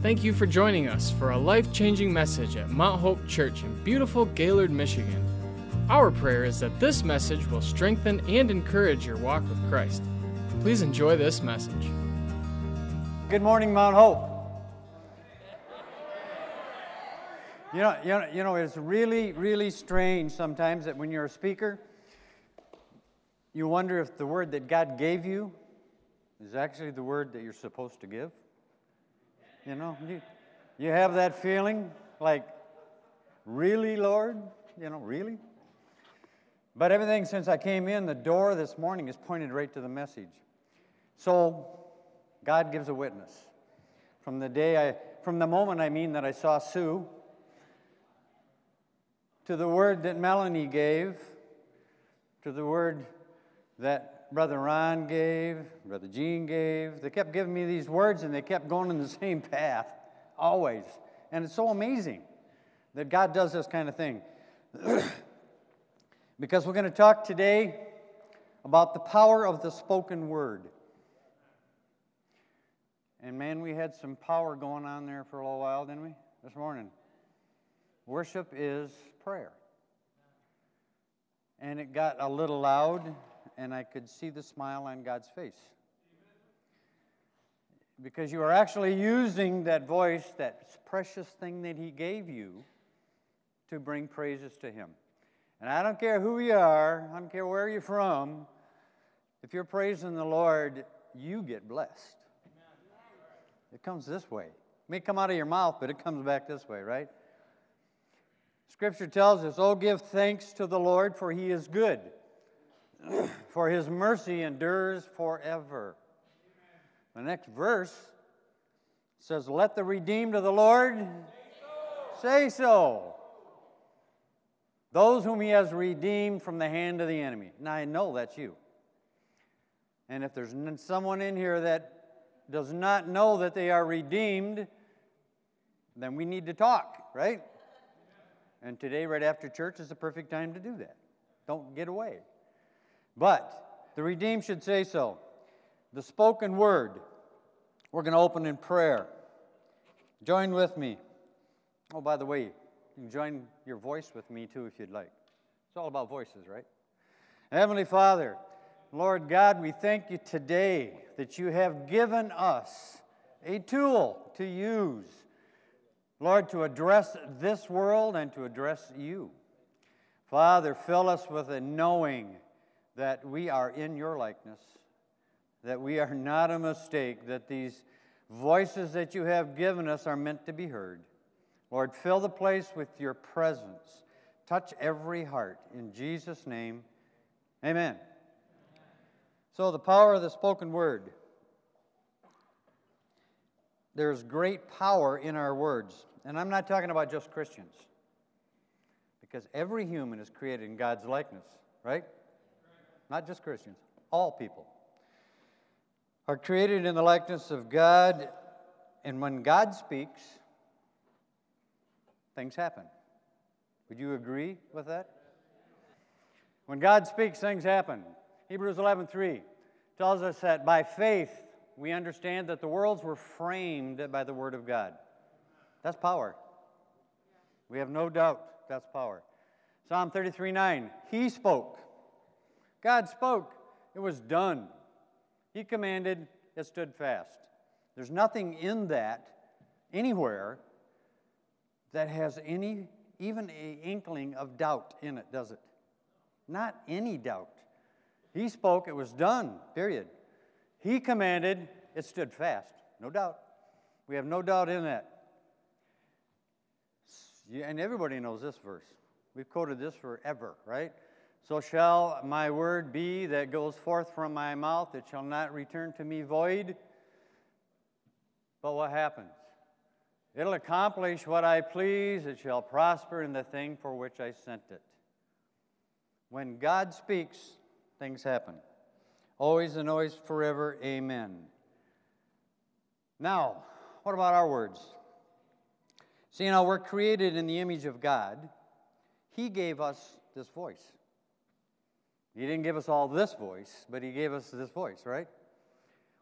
Thank you for joining us for a life changing message at Mount Hope Church in beautiful Gaylord, Michigan. Our prayer is that this message will strengthen and encourage your walk with Christ. Please enjoy this message. Good morning, Mount Hope. You know, you know, you know, it's really, really strange sometimes that when you're a speaker, you wonder if the word that God gave you is actually the word that you're supposed to give. You know, you, you have that feeling like, really, Lord? You know, really? But everything since I came in, the door this morning is pointed right to the message. So, God gives a witness. From the day I, from the moment I mean that I saw Sue, to the word that Melanie gave, to the word that Brother Ron gave, Brother Gene gave. They kept giving me these words and they kept going in the same path, always. And it's so amazing that God does this kind of thing. because we're going to talk today about the power of the spoken word. And man, we had some power going on there for a little while, didn't we? This morning. Worship is prayer. And it got a little loud and I could see the smile on God's face. Because you are actually using that voice, that precious thing that He gave you, to bring praises to Him. And I don't care who you are, I don't care where you're from, if you're praising the Lord, you get blessed. It comes this way. It may come out of your mouth, but it comes back this way, right? Scripture tells us, Oh, give thanks to the Lord, for he is good for his mercy endures forever. The next verse says, Let the redeemed of the Lord say so. say so. Those whom he has redeemed from the hand of the enemy. Now I know that's you. And if there's someone in here that does not know that they are redeemed, then we need to talk, right? And today, right after church, is the perfect time to do that. Don't get away. But the redeemed should say so. The spoken word, we're going to open in prayer. Join with me. Oh, by the way, you can join your voice with me too if you'd like. It's all about voices, right? Heavenly Father, Lord God, we thank you today that you have given us a tool to use, Lord, to address this world and to address you. Father, fill us with a knowing that we are in your likeness, that we are not a mistake, that these voices that you have given us are meant to be heard. Lord, fill the place with your presence. Touch every heart. In Jesus' name, amen. So, the power of the spoken word. There's great power in our words. And I'm not talking about just Christians, because every human is created in God's likeness, right? Not just Christians, all people, are created in the likeness of God, and when God speaks, things happen. Would you agree with that? When God speaks, things happen. Hebrews 11:3 tells us that by faith we understand that the worlds were framed by the word of God. That's power. We have no doubt that's power. Psalm 33:9, He spoke God spoke, it was done. He commanded, it stood fast. There's nothing in that anywhere that has any, even an inkling of doubt in it, does it? Not any doubt. He spoke, it was done, period. He commanded, it stood fast. No doubt. We have no doubt in that. And everybody knows this verse. We've quoted this forever, right? So shall my word be that goes forth from my mouth. It shall not return to me void. But what happens? It'll accomplish what I please. It shall prosper in the thing for which I sent it. When God speaks, things happen. Always and always forever. Amen. Now, what about our words? See, now we're created in the image of God. He gave us this voice. He didn't give us all this voice, but He gave us this voice, right?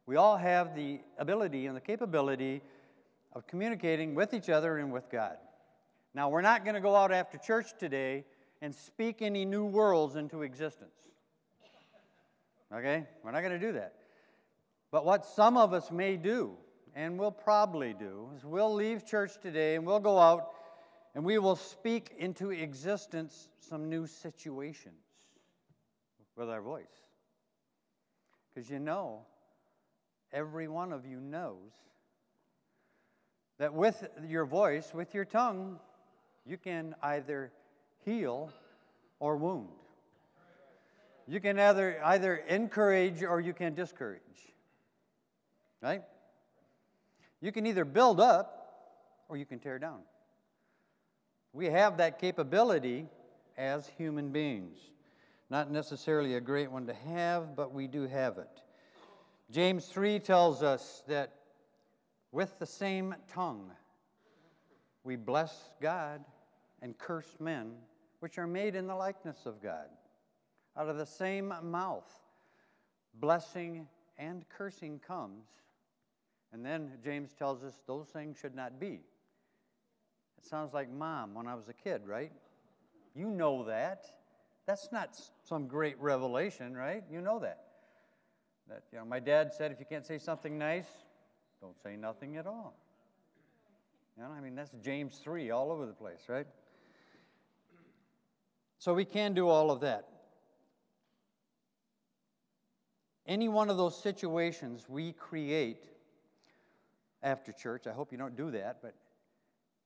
We all have the ability and the capability of communicating with each other and with God. Now, we're not going to go out after church today and speak any new worlds into existence. Okay? We're not going to do that. But what some of us may do, and will probably do, is we'll leave church today and we'll go out and we will speak into existence some new situations with our voice. Because you know, every one of you knows that with your voice, with your tongue, you can either heal or wound. You can either, either encourage or you can discourage. Right? You can either build up or you can tear down. We have that capability as human beings. Not necessarily a great one to have, but we do have it. James 3 tells us that with the same tongue we bless God and curse men, which are made in the likeness of God. Out of the same mouth, blessing and cursing comes. And then James tells us those things should not be. It sounds like mom when I was a kid, right? You know that. That's not some great revelation, right? You know that. That you know, my dad said if you can't say something nice, don't say nothing at all. You know, I mean that's James 3 all over the place, right? So we can do all of that. Any one of those situations we create after church, I hope you don't do that, but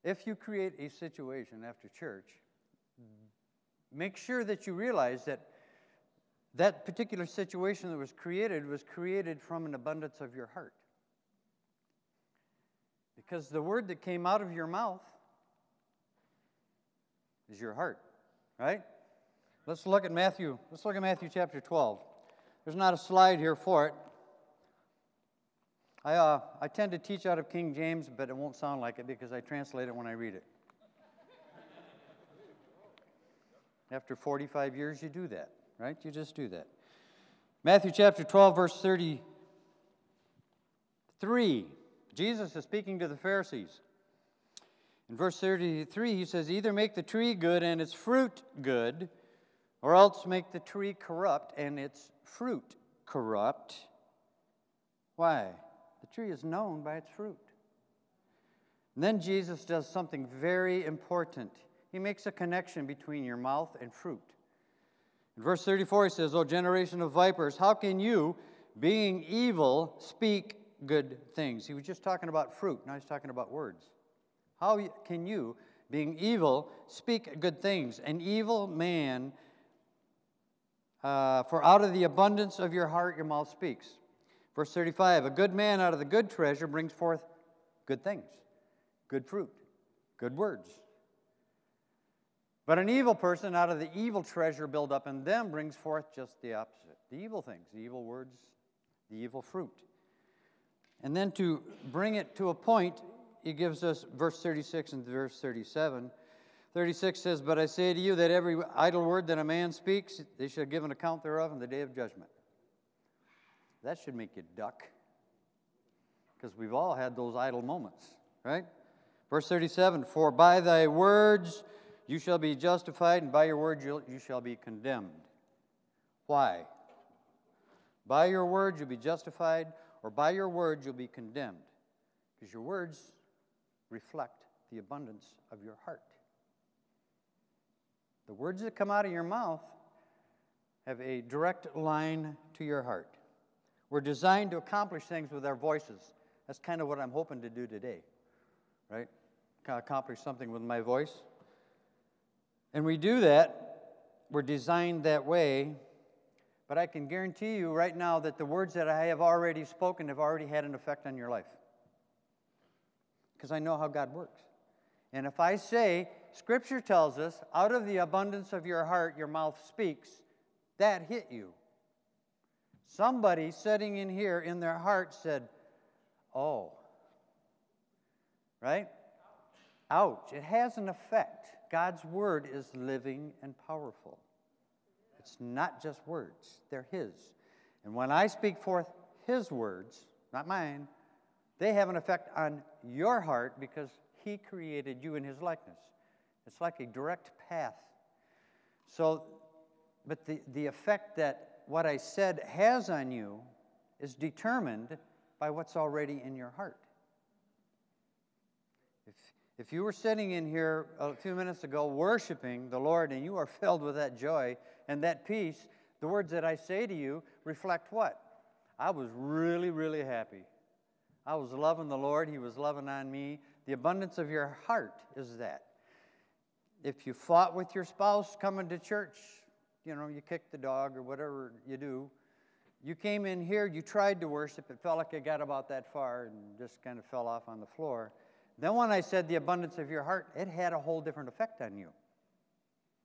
if you create a situation after church, make sure that you realize that that particular situation that was created was created from an abundance of your heart. Because the word that came out of your mouth is your heart, right? Let's look at Matthew. Let's look at Matthew chapter 12. There's not a slide here for it. I, uh, I tend to teach out of King James, but it won't sound like it because I translate it when I read it. After 45 years, you do that, right? You just do that. Matthew chapter 12, verse 33. Jesus is speaking to the Pharisees. In verse 33, he says, Either make the tree good and its fruit good, or else make the tree corrupt and its fruit corrupt. Why? The tree is known by its fruit. And then Jesus does something very important. He makes a connection between your mouth and fruit. In verse 34, he says, O generation of vipers, how can you, being evil, speak good things? He was just talking about fruit, now he's talking about words. How can you, being evil, speak good things? An evil man, uh, for out of the abundance of your heart your mouth speaks. Verse 35 A good man out of the good treasure brings forth good things, good fruit, good words. But an evil person out of the evil treasure built up in them brings forth just the opposite the evil things, the evil words, the evil fruit. And then to bring it to a point, he gives us verse 36 and verse 37. 36 says, But I say to you that every idle word that a man speaks, they shall give an account thereof in the day of judgment. That should make you duck. Because we've all had those idle moments, right? Verse 37 For by thy words you shall be justified, and by your words you shall be condemned. Why? By your words you'll be justified, or by your words you'll be condemned. Because your words reflect the abundance of your heart. The words that come out of your mouth have a direct line to your heart. We're designed to accomplish things with our voices. That's kind of what I'm hoping to do today, right? Accomplish something with my voice. And we do that, we're designed that way, but I can guarantee you right now that the words that I have already spoken have already had an effect on your life. Because I know how God works. And if I say, Scripture tells us, out of the abundance of your heart, your mouth speaks, that hit you. Somebody sitting in here in their heart said, Oh, right? Ouch. It has an effect. God's word is living and powerful. It's not just words, they're His. And when I speak forth His words, not mine, They have an effect on your heart because He created you in His likeness. It's like a direct path. So, but the, the effect that what I said has on you is determined by what's already in your heart. If, you were sitting in here uh, a few minutes ago worshiping the Lord and you are filled with that joy and that peace, the words that I say to you reflect what? I was really, really happy. I was loving the Lord, He was loving on me. The abundance of your heart is that. If you fought with your spouse coming to church, you know, you kicked the dog or whatever you do, you came in here, you tried to worship, it felt like it got about that far and just kind of fell off on the floor. Then, when I said the abundance of your heart, it had a whole different effect on you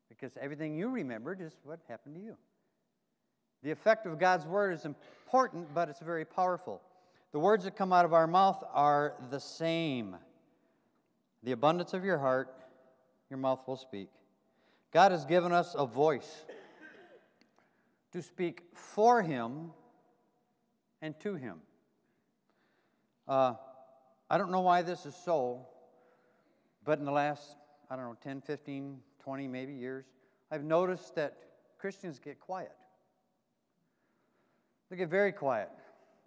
because everything you remembered is what happened to you. The effect of God's word is important, but it's very powerful. The words that come out of our mouth are the same. The abundance of your heart, your mouth will speak. God has given us a voice to speak for Him and to Him. Uh, I don't know why this is so, but in the last, I don't know, 10, 15, 20 maybe years, I've noticed that Christians get quiet. They get very quiet,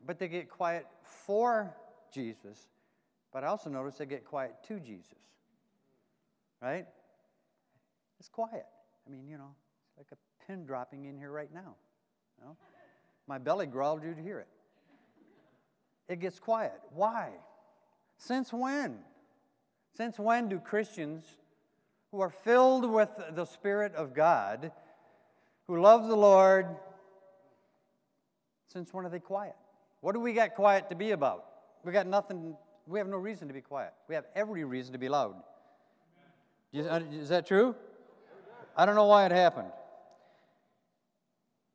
but they get quiet for Jesus, but I also notice they get quiet to Jesus. Right? It's quiet. I mean, you know, it's like a pin dropping in here right now. You know? My belly growled you to hear it. It gets quiet. Why? Since when? Since when do Christians who are filled with the Spirit of God, who love the Lord, since when are they quiet? What do we got quiet to be about? We got nothing, we have no reason to be quiet. We have every reason to be loud. Is uh, that true? I don't know why it happened.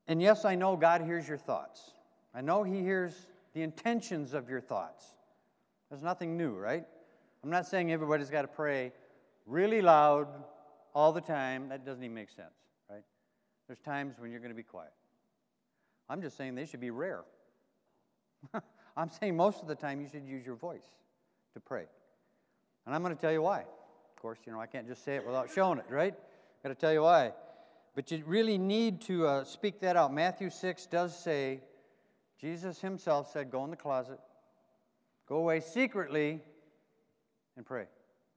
And yes, I know God hears your thoughts. I know He hears the intentions of your thoughts. There's nothing new, right? I'm not saying everybody's got to pray really loud all the time. That doesn't even make sense, right? There's times when you're going to be quiet. I'm just saying they should be rare. I'm saying most of the time you should use your voice to pray. And I'm going to tell you why. Of course, you know, I can't just say it without showing it, right? i Got to tell you why. But you really need to uh, speak that out. Matthew 6 does say, Jesus himself said, Go in the closet, go away secretly, and pray.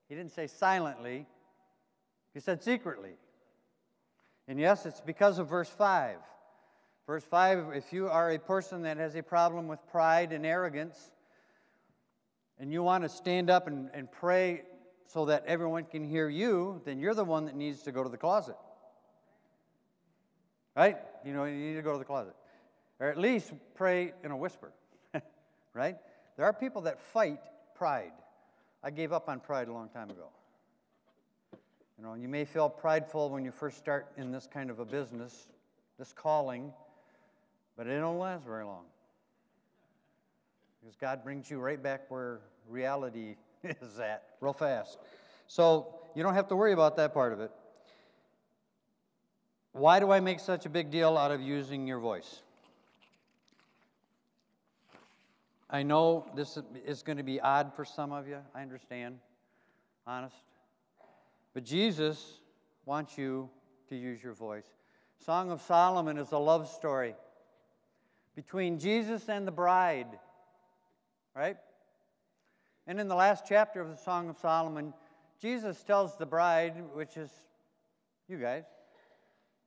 He didn't say silently, he said secretly. And yes, it's because of verse 5. Verse 5 if you are a person that has a problem with pride and arrogance, and you want to stand up and, and pray so that everyone can hear you, then you're the one that needs to go to the closet. Right? You know, you need to go to the closet. Or at least pray in a whisper. right? There are people that fight pride. I gave up on pride a long time ago. You know, you may feel prideful when you first start in this kind of a business, this calling, but it don't last very long. Because God brings you right back where reality is at real fast. So you don't have to worry about that part of it. Why do I make such a big deal out of using your voice? I know this is going to be odd for some of you. I understand. Honest. But Jesus wants you to use your voice. Song of Solomon is a love story between Jesus and the bride. Right? And in the last chapter of the Song of Solomon, Jesus tells the bride, which is you guys,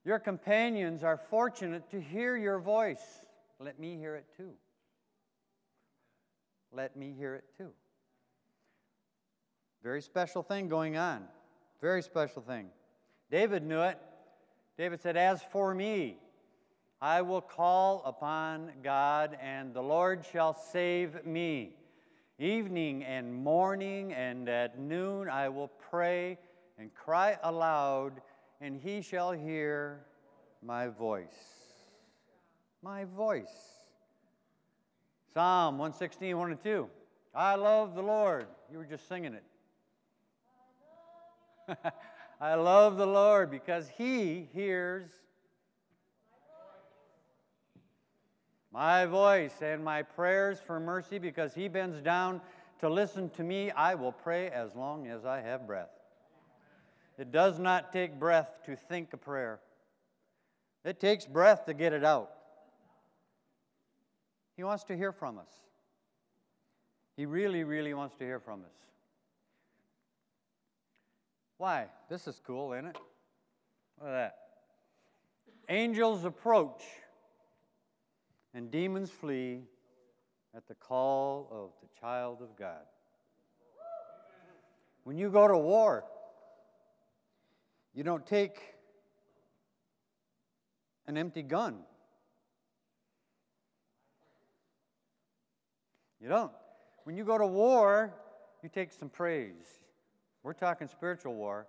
your companions are fortunate to hear your voice. Let me hear it too. Let me hear it too. Very special thing going on. Very special thing. David knew it. David said, As for me, I will call upon God, and the Lord shall save me. Evening and morning and at noon I will pray and cry aloud, and he shall hear my voice. My voice. Psalm 116, 1 and 2. I love the Lord. You were just singing it. I love the Lord because he hears My voice and my prayers for mercy, because he bends down to listen to me, I will pray as long as I have breath. It does not take breath to think a prayer, it takes breath to get it out. He wants to hear from us. He really, really wants to hear from us. Why? This is cool, isn't it? Look at that. Angels approach and demons flee at the call of the child of God. When you go to war, you don't take an empty gun. You don't. When you go to war, you take some praise. We're talking spiritual war.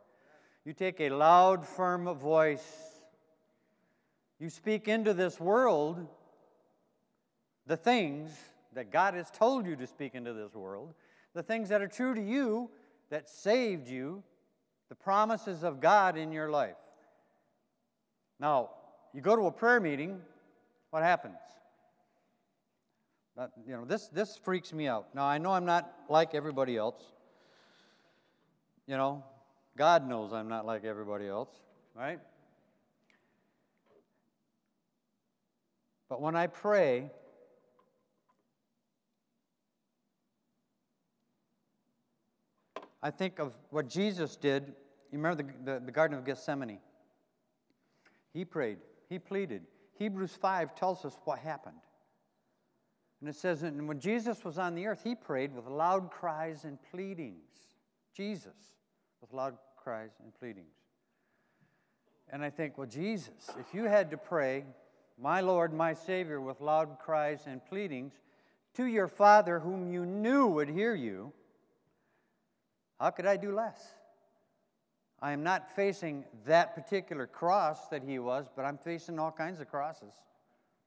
You take a loud, firm voice. You speak into this world the things that God has told you to speak into this world, the things that are true to you, that saved you, the promises of God in your life. Now, you go to a prayer meeting, what happens? But, you know, this, this freaks me out. Now, I know I'm not like everybody else. You know, God knows I'm not like everybody else, right? But when I pray, I think of what Jesus did. You remember the, the, the, Garden of Gethsemane? He prayed, he pleaded. Hebrews 5 tells us what happened. And it says, and when Jesus was on the earth, he prayed with loud cries and pleadings. Jesus, with loud cries and pleadings. And I think, well, Jesus, if you had to pray, my Lord, my Savior, with loud cries and pleadings to your Father, whom you knew would hear you, how could I do less? I am not facing that particular cross that he was, but I'm facing all kinds of crosses,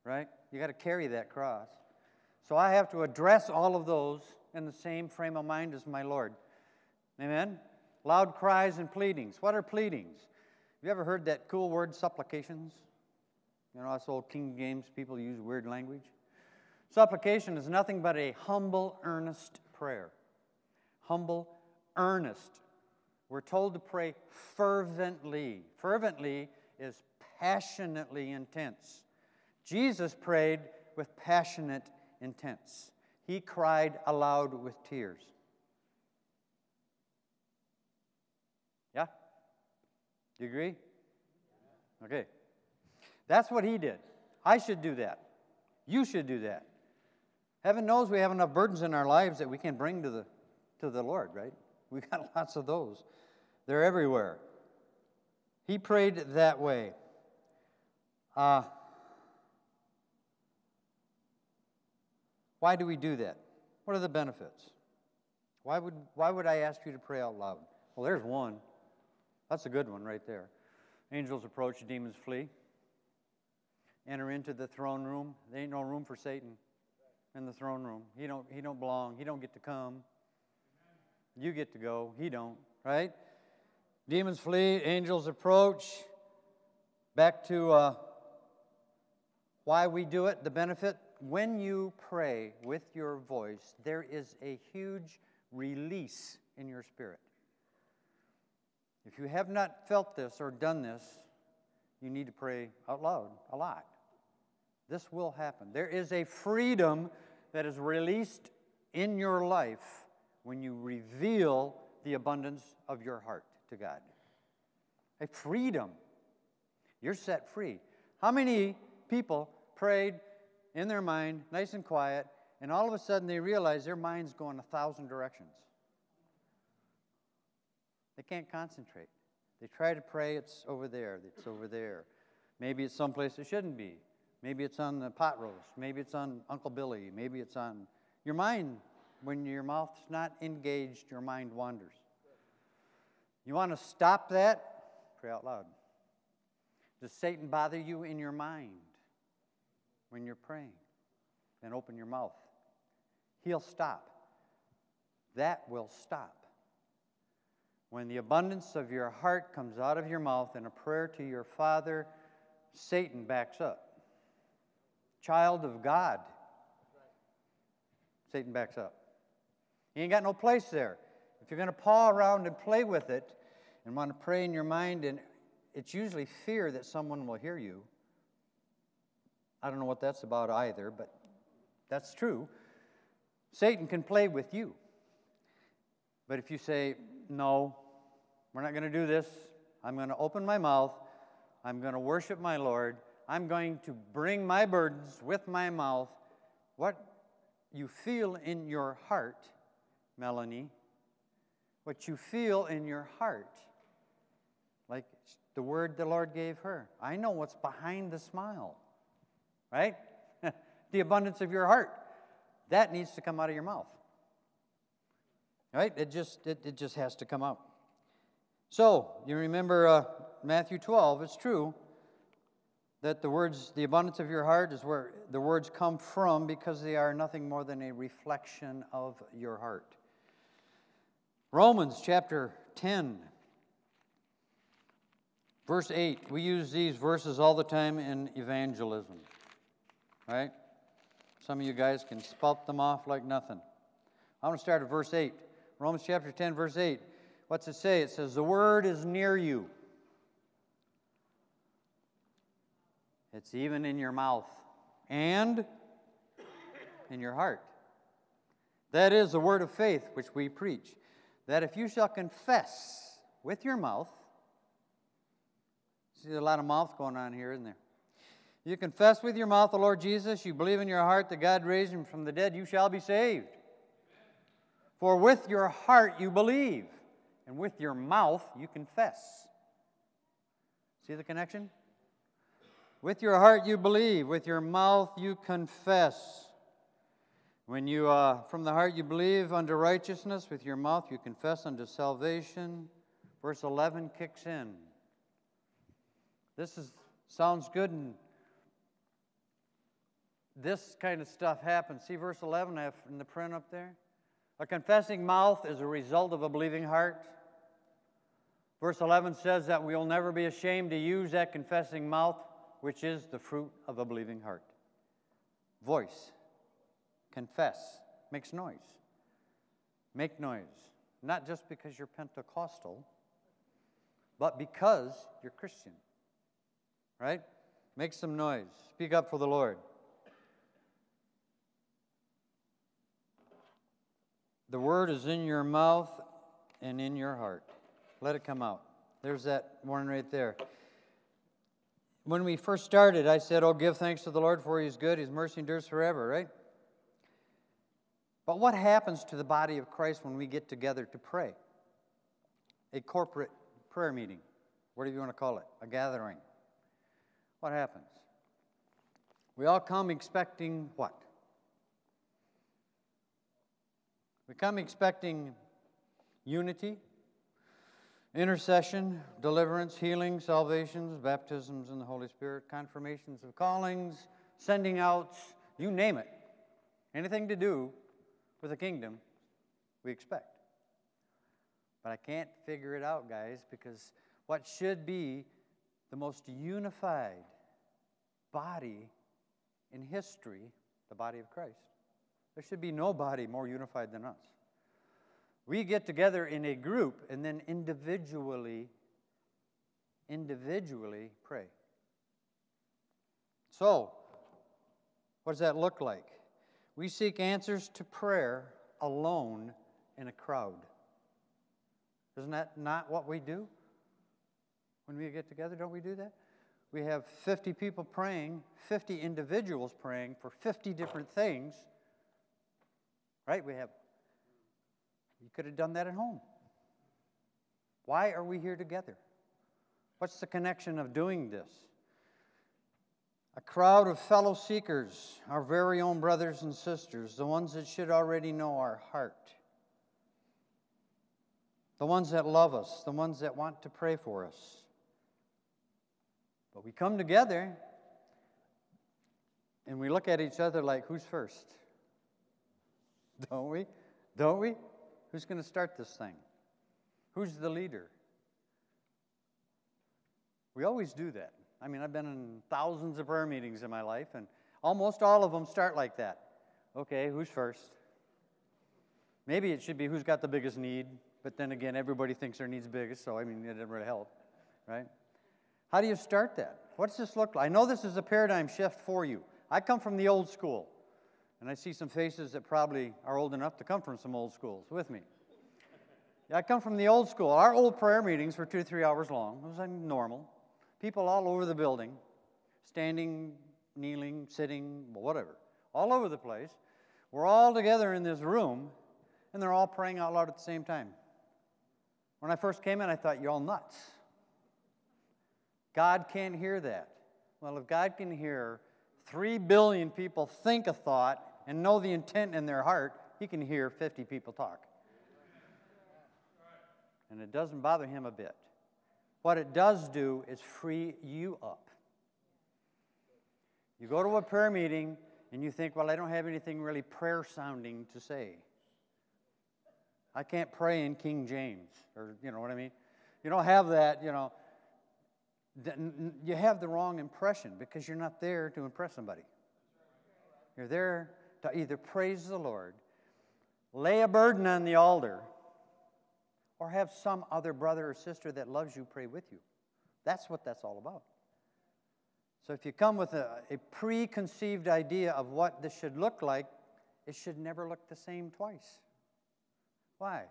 right? You got to carry that cross. So I have to address all of those in the same frame of mind as my Lord. Amen? Loud cries and pleadings. What are pleadings? Have you ever heard that cool word, supplications? You know, us old King James people use weird language. Supplication is nothing but a humble, earnest prayer. Humble, earnest. We're told to pray fervently. Fervently is passionately intense. Jesus prayed with passionate intense. He cried aloud with tears. Yeah? You agree? Okay. That's what he did. I should do that. You should do that. Heaven knows we have enough burdens in our lives that we can bring to the, to the Lord, right? We've got lots of those. They're everywhere. He prayed that way. Uh, why do we do that? What are the benefits? Why would, why would I ask you to pray out loud? Well, there's one. That's a good one right there. Angels approach, demons flee. Enter into the throne room. There ain't no room for Satan in the throne room. He don't, he don't belong. He don't get to come. You get to go, he don't, right? Demons flee, angels approach. Back to uh, why we do it, the benefit. When you pray with your voice, there is a huge release in your spirit. If you have not felt this or done this, you need to pray out loud a lot. This will happen. There is a freedom that is released in your life when you reveal the abundance of your heart to God. A freedom. You're set free. How many people prayed in their mind, nice and quiet, and all of a sudden they realize their mind's going a thousand directions? They can't concentrate. They try to pray, it's over there, it's over there. Maybe it's someplace it shouldn't be. Maybe it's on the pot roast. Maybe it's on Uncle Billy. Maybe it's on. Your mind when your mouth's not engaged, your mind wanders. You want to stop that? Pray out loud. Does Satan bother you in your mind when you're praying? Then open your mouth. He'll stop. That will stop. When the abundance of your heart comes out of your mouth in a prayer to your Father, Satan backs up. child of God. Satan backs up. He ain't got no place there. If you're going to paw around and play with it and want to pray in your mind, and it's usually fear that someone will hear you. I don't know what that's about either, but that's true. Satan can play with you. But if you say, No, we're not going to do this, I'm going to open my mouth, I'm going to worship my Lord, I'm going to bring my burdens with my mouth, what you feel in your heart, Melanie, what you feel in your heart, like the word the Lord gave her. I know what's behind the smile, right? the abundance of your heart. That needs to come out of your mouth. Right? It just, it, it just has to come out. So, you remember uh, Matthew 12, it's true that the words, the abundance of your heart is where the words come from because they are nothing more than a reflection of your heart. Romans chapter 10, verse 8. We use these verses all the time in evangelism, right? Some of you guys can spout them off like nothing. I'm going to start at verse 8. Romans chapter 10, verse 8. What's it say? It says, The word is near you. It's even in your mouth and in your heart. That is the word of faith which we preach. That if you shall confess with your mouth, see there's a lot of mouth going on here, isn't there? You confess with your mouth the Lord Jesus, you believe in your heart that God raised him from the dead, you shall be saved. For with your heart you believe, and with your mouth you confess. See the connection? With your heart you believe, with your mouth you confess. When you, uh, from the heart you believe unto righteousness, with your mouth you confess unto salvation. Verse 11 kicks in. This is, sounds good, and this kind of stuff happens. See verse 11 I have in the print up there? A confessing mouth is a result of a believing heart. Verse 11 says that we'll never be ashamed to use that confessing mouth which is the fruit of a believing heart. Voice, confess, makes noise. Make noise, not just because you're Pentecostal, but because you're Christian. Right? Make some noise. Speak up for the Lord. The word is in your mouth and in your heart. Let it come out. There's that one right there. When we first started, I said, Oh, give thanks to the Lord for He's good, His mercy endures forever, right? But what happens to the body of Christ when we get together to pray? A corporate prayer meeting, whatever you want to call it, a gathering. What happens? We all come expecting what? We come expecting unity, Intercession, deliverance, healing, salvations, baptisms in the Holy Spirit, confirmations of callings, sending outs, you name it. Anything to do with the kingdom, we expect. But I can't figure it out, guys, because what should be the most unified body in history, the body of Christ, there should be no body more unified than us. We get together in a group and then individually, individually pray. So, what does that look like? We seek answers to prayer alone in a crowd. Isn't that not what we do? When we get together, don't we do that? We have 50 people praying, 50 individuals praying for 50 different things. Right? We have you could have done that at home. Why are we here together? What's the connection of doing this? A crowd of fellow seekers, our very own brothers and sisters, the ones that should already know our heart, the ones that love us, the ones that want to pray for us. But we come together and we look at each other like, who's first? Don't we? Don't we? Who's going to start this thing? Who's the leader? We always do that. I mean, I've been in thousands of prayer meetings in my life, and Almost all of them start like that. Okay, who's first? Maybe it should be who's got the biggest need, but then again, everybody thinks their need's biggest, so I mean, it doesn't really help, right? How do you start that? What's this look like? I know this is a paradigm shift for you. I come from the old school, and I see some faces that probably are old enough to come from some old schools with me. I come from the old school. Our old prayer meetings were two to three hours long. It was like normal. People all over the building, standing, kneeling, sitting, whatever, all over the place. We're all together in this room, and they're all praying out loud at the same time. When I first came in, I thought, you're all nuts. God can't hear that. Well, if God can hear three billion people think a thought and know the intent in their heart, He can hear 50 people talk. And it doesn't bother Him a bit. What it does do is free you up. You go to a prayer meeting and you think, well, I don't have anything really prayer sounding to say. I can't pray in King James, or you know what I mean? You don't have that, you know. You have the wrong impression because you're not there to impress somebody. You're there to either praise the Lord, lay a burden on the altar, or have some other brother or sister that loves you pray with you. That's what that's all about. So if you come with a, a preconceived idea of what this should look like, it should never look the same twice. Why?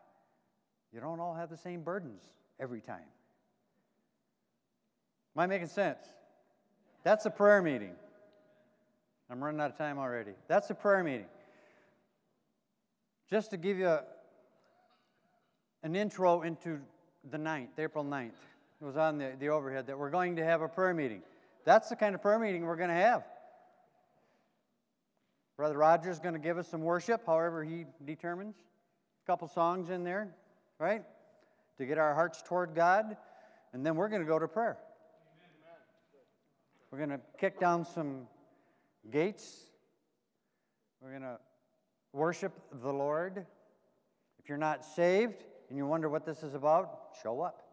You don't all have the same burdens every time. Am I making sense? That's a prayer meeting. I'm running out of time already. That's a prayer meeting. Just to give you a, an intro into the 9th, April 9th. It was on the, the overhead that we're going to have a prayer meeting. That's the kind of prayer meeting we're going to have. Brother Roger's going to give us some worship, however he determines. A couple songs in there, right? To get our hearts toward God. And then we're going to go to prayer. We're going to kick down some gates. We're going to worship the Lord. If you're not saved and you wonder what this is about, show up.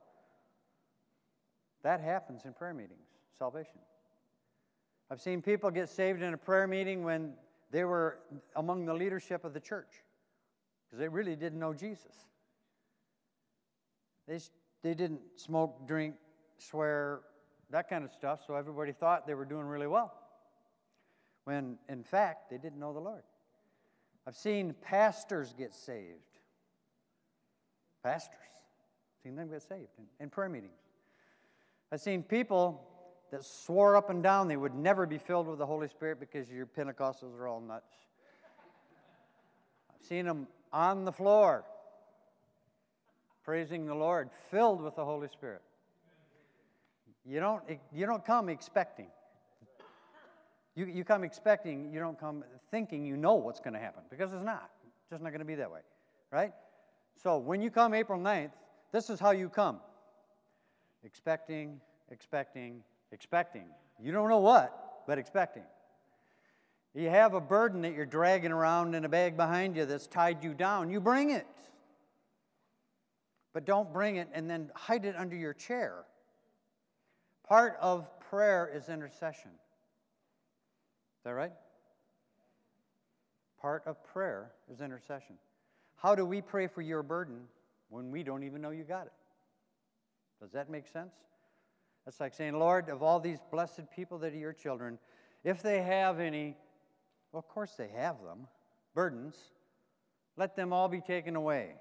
That happens in prayer meetings salvation. I've seen people get saved in a prayer meeting when they were among the leadership of the church because they really didn't know Jesus. They, they didn't smoke, drink, swear, that kind of stuff, so everybody thought they were doing really well. When in fact, they didn't know the Lord. I've seen pastors get saved. Pastors. Seen them get saved in, in prayer meetings. I've seen people that swore up and down they would never be filled with the Holy Spirit because your Pentecostals are all nuts. I've seen them on the floor praising the Lord, filled with the Holy Spirit. You don't, you don't come expecting. You, you come expecting, you don't come thinking you know what's going to happen because it's not. It's just not going to be that way, right? So when you come April 9th, this is how you come expecting, expecting, expecting. You don't know what, but expecting. You have a burden that you're dragging around in a bag behind you that's tied you down. You bring it. But don't bring it and then hide it under your chair. Part of prayer is intercession. Is that right? Part of prayer is intercession. How do we pray for your burden when we don't even know you got it? Does that make sense? That's like saying, Lord, of all these blessed people that are your children, if they have any, well, of course they have them, burdens, let them all be taken away.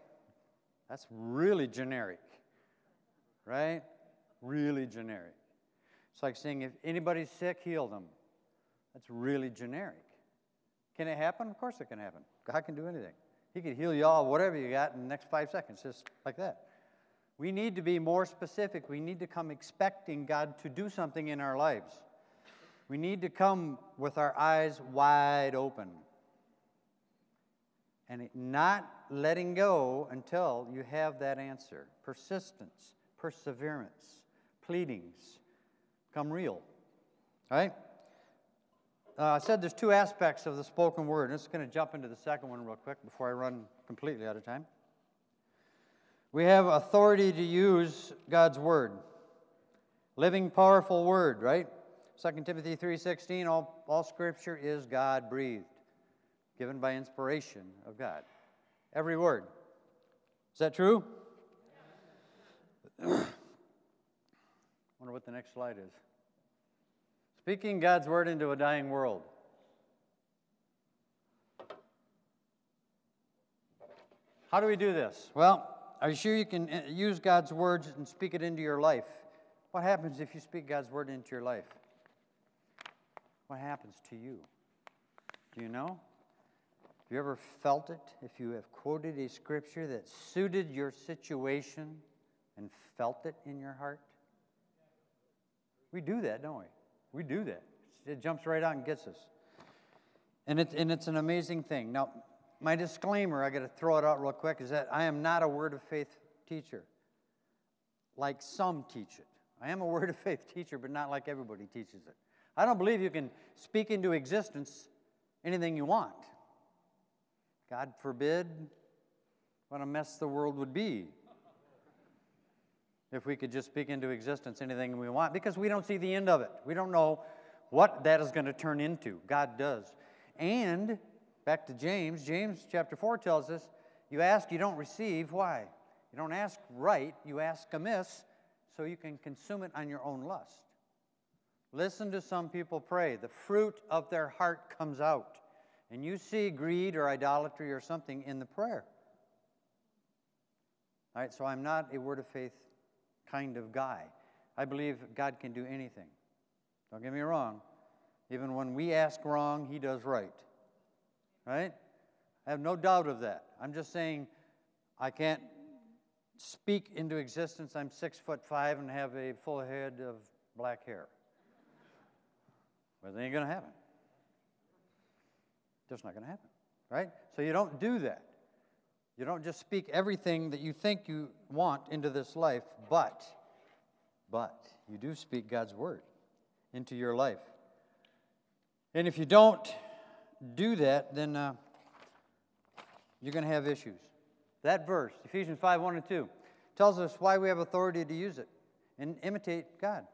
That's really generic, right? Really generic. It's like saying, if anybody's sick, heal them. That's really generic. Can it happen? Of course it can happen. God can do anything. He can heal you all, whatever you got, in the next five seconds, just like that. We need to be more specific. We need to come expecting God to do something in our lives. We need to come with our eyes wide open and not letting go until you have that answer. Persistence, perseverance, pleadings come real. All right? Uh, I said there's two aspects of the spoken word. I'm just going to jump into the second one real quick before I run completely out of time. We have authority to use God's word. Living, powerful word, right? 2 Timothy 3:16, all, all scripture is God breathed, given by inspiration of God. Every word. Is that true? Wonder what the next slide is. Speaking God's word into a dying world. How do we do this? Well, are you sure you can uh, use God's words and speak it into your life? What happens if you speak God's word into your life? What happens to you? Do you know? Have you ever felt it? If you have quoted a scripture that suited your situation and felt it in your heart? We do that, don't we? We do that. It jumps right out and gets us. And, it, and it's an amazing thing. Now, my disclaimer, I got to throw it out real quick, is that I am not a word of faith teacher like some teach it. I am a word of faith teacher, but not like everybody teaches it. I don't believe you can speak into existence anything you want. God forbid what a mess the world would be if we could just speak into existence anything we want because we don't see the end of it. We don't know what that is going to turn into. God does. And back to James, James chapter 4 tells us you ask, you don't receive. Why? You don't ask right, you ask amiss so you can consume it on your own lust. Listen to some people pray. The fruit of their heart comes out. And you see greed or idolatry or something in the prayer. All right, so I'm not a word of faith kind of guy. I believe God can do anything. Don't get me wrong. Even when we ask wrong, He does right. Right? I have no doubt of that. I'm just saying I can't speak into existence. I'm six foot five and have a full head of black hair. But it ain't going to happen. Just not going to happen. Right? So you don't do that. You don't just speak everything that you think you want into this life, but, but you do speak God's word into your life. And if you don't do that, then uh, you're going to have issues. That verse, Ephesians 5 1 and 2, tells us why we have authority to use it and imitate God.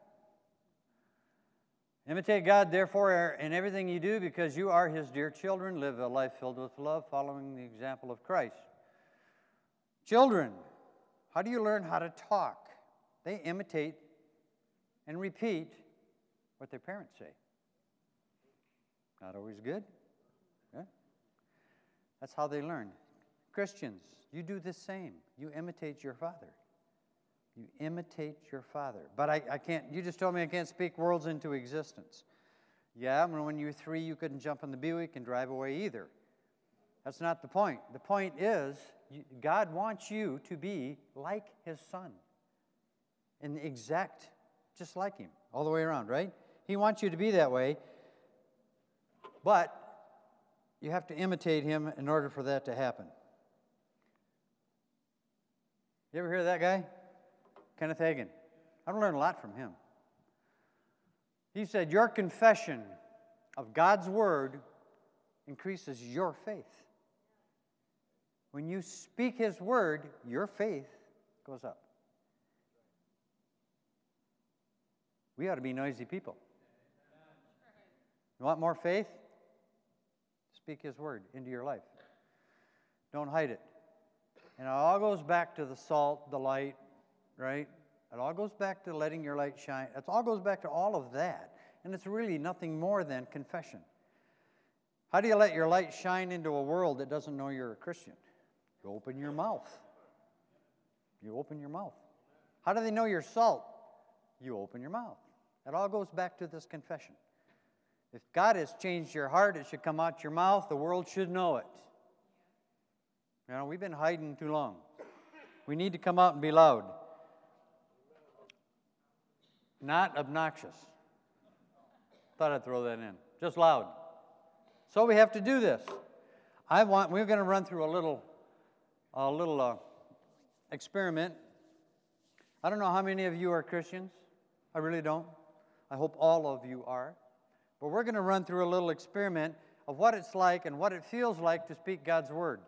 Imitate God, therefore, in everything you do, because you are His dear children. Live a life filled with love, following the example of Christ. Children, how do you learn how to talk? They imitate and repeat what their parents say. Not always good. Yeah? That's how they learn. Christians, you do the same. You imitate your father. You imitate your father. But I, I can't, you just told me I can't speak worlds into existence. Yeah, when you were three, you couldn't jump on the Buick and drive away either. That's not the point. The point is, God wants you to be like his son. And exact, just like him, all the way around, right? He wants you to be that way. But you have to imitate him in order for that to happen. You ever hear of that guy? Kenneth Hagin. I've learned a lot from him. He said, Your confession of God's word increases your faith. When you speak His word, your faith goes up. We ought to be noisy people. You want more faith? Speak His word into your life. Don't hide it. And it all goes back to the salt, the light, right? It all goes back to letting your light shine. It all goes back to all of that. And it's really nothing more than confession. How do you let your light shine into a world that doesn't know you're a Christian? You open your mouth. You open your mouth. How do they know you're salt? You open your mouth. It all goes back to this confession. If God has changed your heart, it should come out your mouth. The world should know it. You know, we've been hiding too long. We need to come out and be loud. Not obnoxious. Thought I'd throw that in. Just loud. So we have to do this. I want we're going to run through a little a little uh, experiment. I don't know how many of you are Christians. I really don't. I hope all of you are. But we're going to run through a little experiment of what it's like and what it feels like to speak God's word.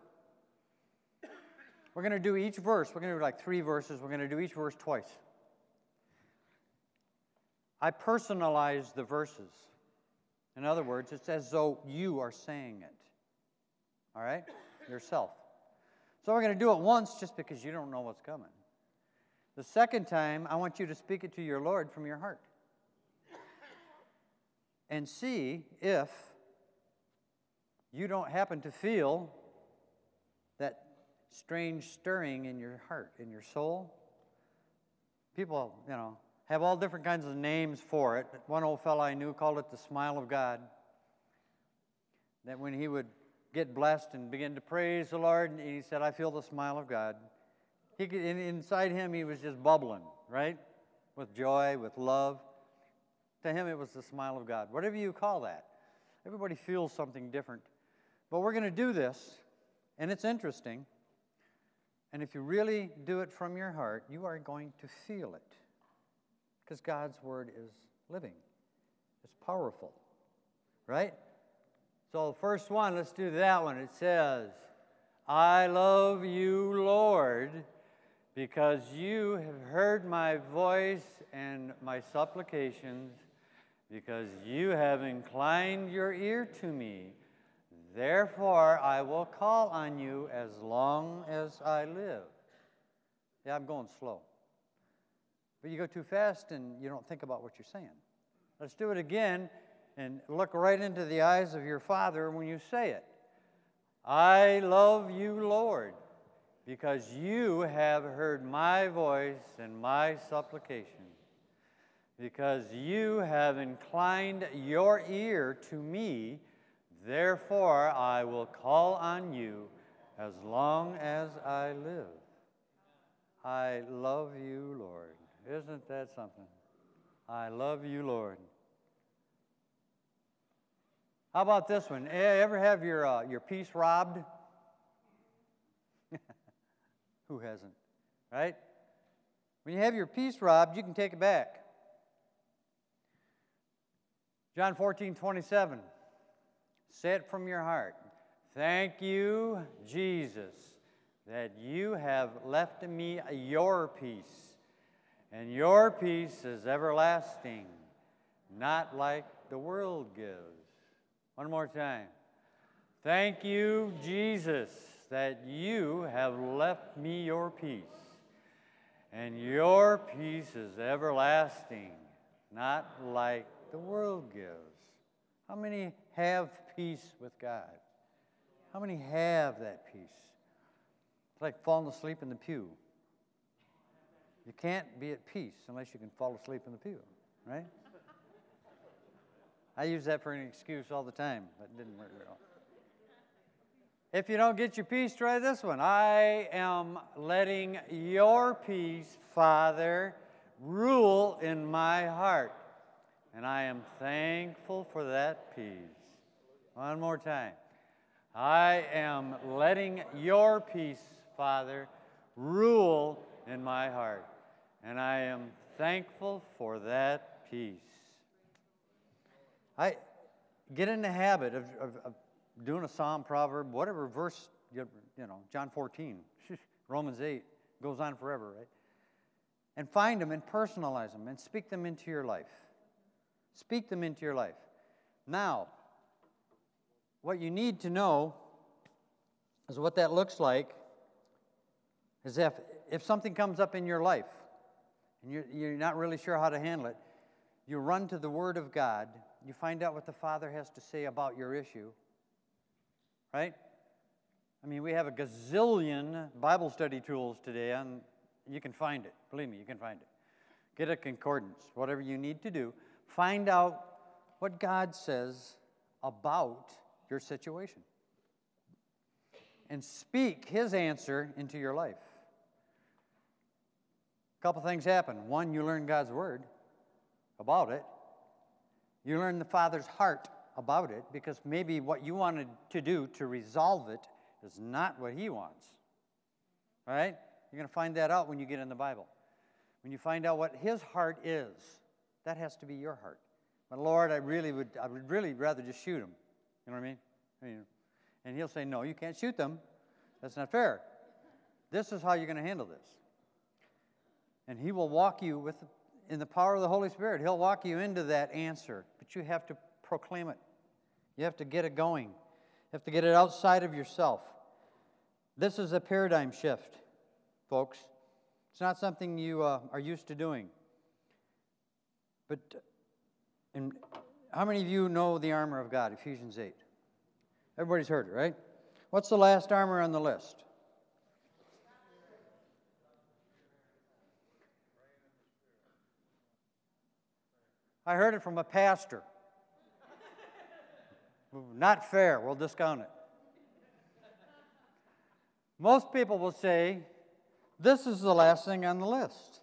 We're going to do each verse. We're going to do like three verses. We're going to do each verse twice. I personalize the verses. In other words, it's as though you are saying it. All right? Yourself. So we're going to do it once just because you don't know what's coming. The second time, I want you to speak it to your Lord from your heart. And see if you don't happen to feel that strange stirring in your heart, in your soul. People, you know, have all different kinds of names for it. One old fellow I knew called it the smile of God. That when he would get blessed and begin to praise the Lord, and he said, I feel the smile of God. He could, inside him, he was just bubbling, right? With joy, with love. To him, it was the smile of God. Whatever you call that. Everybody feels something different. But we're going to do this, and it's interesting. And if you really do it from your heart, you are going to feel it. Because God's word is living, it's powerful, right? So, the first one, let's do that one. It says, I love you, Lord, because you have heard my voice and my supplications, because you have inclined your ear to me. Therefore, I will call on you as long as I live. Yeah, I'm going slow. But you go too fast and you don't think about what you're saying. Let's do it again and look right into the eyes of your Father when you say it. I love you, Lord, because you have heard my voice and my supplication, because you have inclined your ear to me. Therefore, I will call on you as long as I live. I love you, Lord. Isn't that something? I love you, Lord. How about this one? Ever have your, uh, your peace robbed? Who hasn't? Right? When you have your peace robbed, you can take it back. John 14, 27. Say it from your heart. Thank you, Jesus, that you have left me your peace, and your peace is everlasting, not like the world gives. One more time. Thank you, Jesus, that you have left me your peace. And your peace is everlasting, not like the world gives. How many have peace with God? How many have that peace? It's like falling asleep in the pew. You can't be at peace unless you can fall asleep in the pew, right? I use that for an excuse all the time, but it didn't work well. If you don't get your peace, try this one. I am letting your peace, Father, rule in my heart. And I am thankful for that peace. One more time. I am letting your peace, Father, rule in my heart. And I am thankful for that peace. I get in the habit of, of, of doing a psalm, proverb, whatever verse, you, you know, John 14, Romans 8, goes on forever, right? And find them and personalize them and speak them into your life. Speak them into your life. Now, what you need to know is what that looks like is if, if something comes up in your life and you're, you're not really sure how to handle it, you run to the Word of God you find out what the Father has to say about your issue, right? I mean, we have a gazillion Bible study tools today, and you can find it. Believe me, you can find it. Get a concordance, whatever you need to do. Find out what God says about your situation. And speak His answer into your life. A couple things happen. One, you learn God's Word about it. You learn the Father's heart about it because maybe what you wanted to do to resolve it is not what He wants. Right? You're going to find that out when you get in the Bible. When you find out what His heart is, that has to be your heart. But Lord, I really would, I would really rather just shoot him. You know what I mean? I mean and He'll say, No, you can't shoot them. That's not fair. This is how you're going to handle this. And He will walk you with in the power of the Holy Spirit, He'll walk you into that answer, but you have to proclaim it. You have to get it going. You have to get it outside of yourself. This is a paradigm shift, folks. It's not something you uh, are used to doing. But and how many of you know the armor of God, Ephesians 8? Everybody's heard it, right? What's the last armor on the list? I heard it from a pastor. Not fair, we'll discount it. Most people will say, This is the last thing on the list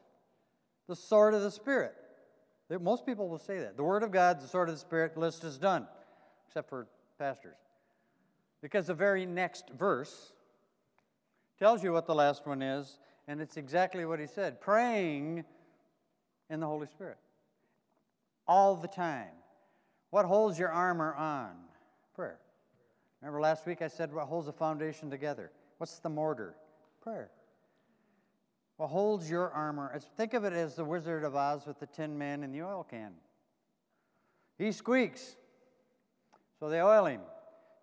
the sword of the Spirit. Most people will say that. The Word of God, the sword of the Spirit list is done, except for pastors. Because the very next verse tells you what the last one is, and it's exactly what he said praying in the Holy Spirit all the time. What holds your armor on? Prayer. Remember last week I said what holds the foundation together? What's the mortar? Prayer. What holds your armor? Think of it as the Wizard of Oz with the tin man and the oil can. He squeaks, so they oil him.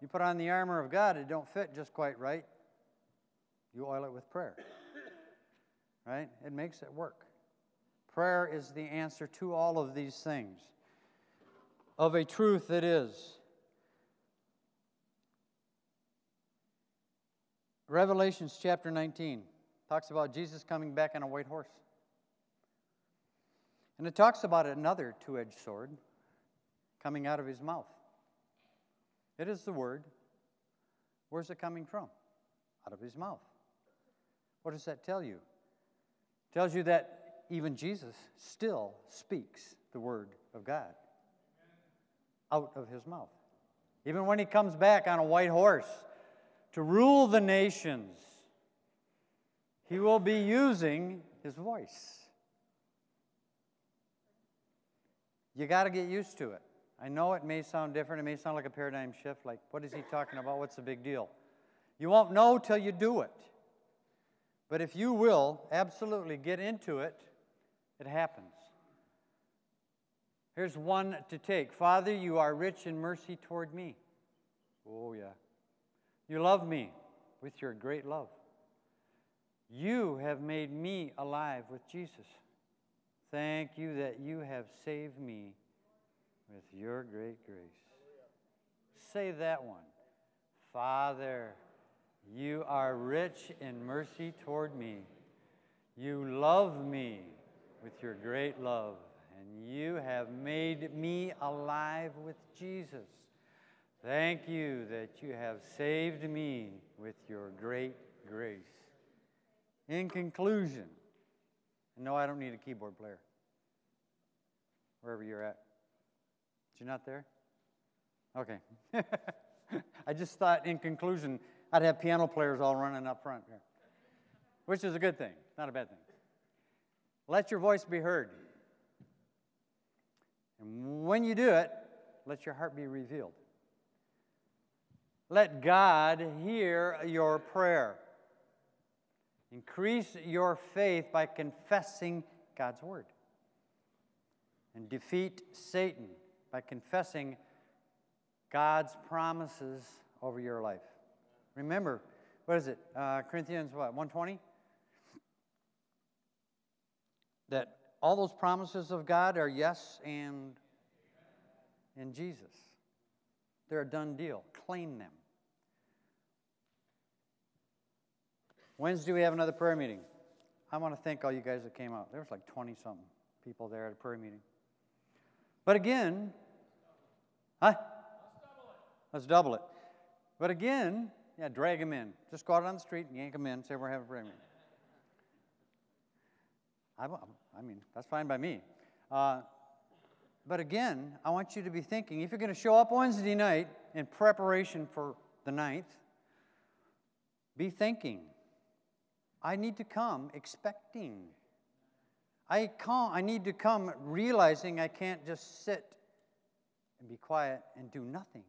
You put on the armor of God, it don't fit just quite right. You oil it with prayer. Right? It makes it work. Prayer is the answer to all of these things. Of a truth it is. Revelations chapter 19 talks about Jesus coming back on a white horse. And it talks about another two edged sword coming out of his mouth. It is the word. Where's it coming from? Out of his mouth. What does that tell you? It tells you that even Jesus still speaks the word of God out of his mouth. Even when he comes back on a white horse to rule the nations, he will be using his voice. You got to get used to it. I know it may sound different. It may sound like a paradigm shift. Like, what is he talking about? What's the big deal? You won't know till you do it. But if you will absolutely get into it, it happens. Here's one to take Father, you are rich in mercy toward me. Oh, yeah. You love me with your great love. You have made me alive with Jesus. Thank you that you have saved me with your great grace. Say that one. Father, you are rich in mercy toward me. You love me with your great love, and you have made me alive with Jesus. Thank you that you have saved me with your great grace. In conclusion, no, I don't need a keyboard player. Wherever you're at. You're not there? Okay. I just thought, in conclusion, I'd have piano players all running up front here, which is a good thing, not a bad thing. Let your voice be heard. And when you do it, let your heart be revealed. Let God hear your prayer. Increase your faith by confessing God's word. And defeat Satan by confessing God's promises over your life. Remember, what is it? Uh, Corinthians what? 120? That all those promises of God are yes and in Jesus. They're a done deal. Claim them. Wednesday, we have another prayer meeting. I want to thank all you guys that came out. There was like 20 something people there at a prayer meeting. But again, huh? Let's double it. But again, yeah, drag them in. Just go out on the street and yank them in, say we're having a prayer meeting. I, I mean, that's fine by me. Uh, but again, I want you to be thinking if you're going to show up Wednesday night in preparation for the ninth, be thinking, I need to come expecting. I, can't, I need to come realizing I can't just sit and be quiet and do nothing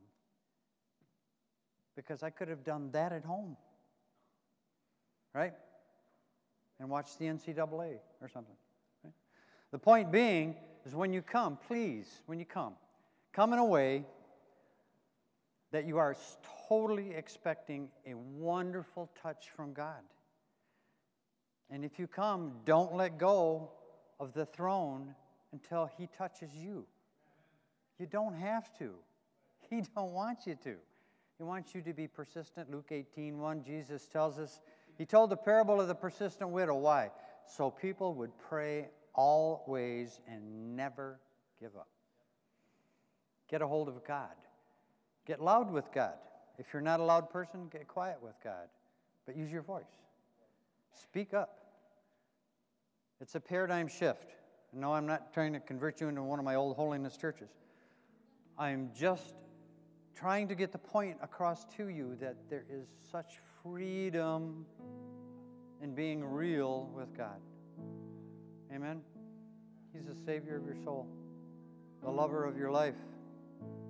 because I could have done that at home. Right? and watch the NCAA or something. The point being is when you come, please, when you come, come in a way that you are totally expecting a wonderful touch from God. And if you come, don't let go of the throne until he touches you. You don't have to. He don't want you to. He wants you to be persistent. Luke 18, 1, Jesus tells us, he told the parable of the persistent widow. Why? So people would pray always and never give up. Get a hold of God. Get loud with God. If you're not a loud person, get quiet with God. But use your voice. Speak up. It's a paradigm shift. No, I'm not trying to convert you into one of my old holiness churches. I'm just trying to get the point across to you that there is such freedom in being real with God. Amen? He's the Savior of your soul, the lover of your life,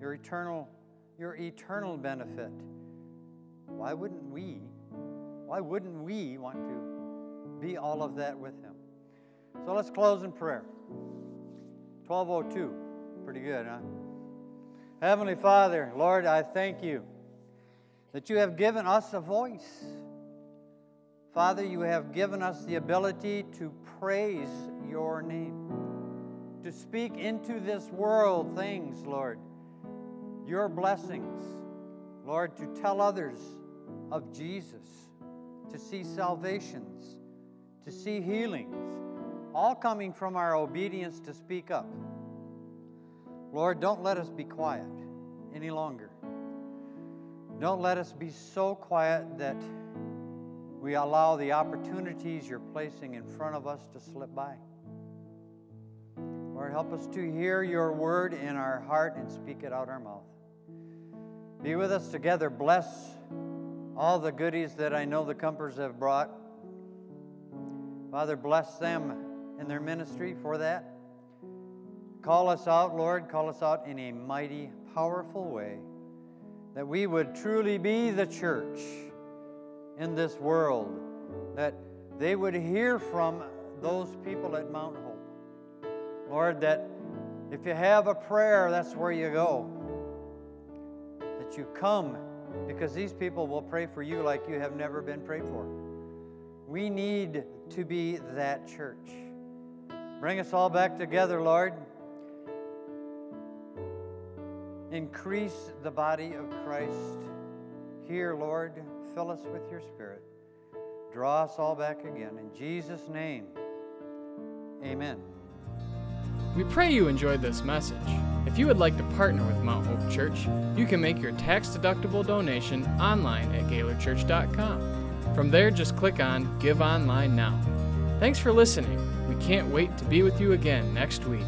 your eternal, your eternal benefit. Why wouldn't we? Why wouldn't we want to be all of that with Him? So let's close in prayer. 1202. Pretty good, huh? Heavenly Father, Lord, I thank you that you have given us a voice. Father, you have given us the ability to praise your name, to speak into this world things, Lord, your blessings, Lord, to tell others of Jesus, to see salvations, to see healings, all coming from our obedience to speak up. Lord, don't let us be quiet any longer. Don't let us be so quiet that we allow the opportunities you're placing in front of us to slip by. Lord, help us to hear your word in our heart and speak it out our mouth. Be with us together. Bless all the goodies that I know the Cumpers have brought. Father, bless them in their ministry for that. Call us out, Lord. Call us out in a mighty, powerful way. That we would truly be the church in this world. That they would hear from those people at Mount Hope. Lord, that if you have a prayer, that's where you go. That you come because these people will pray for you like you have never been prayed for. We need to be that church. Bring us all back together, Lord. Increase the body of Christ. Here, Lord, fill us with your Spirit. Draw us all back again. In Jesus' name, amen. We pray you enjoyed this message. If you would like to partner with Mount Hope Church, you can make your tax deductible donation online at GaylordChurch.com. From there, just click on Give Online Now. Thanks for listening. We can't wait to be with you again next week.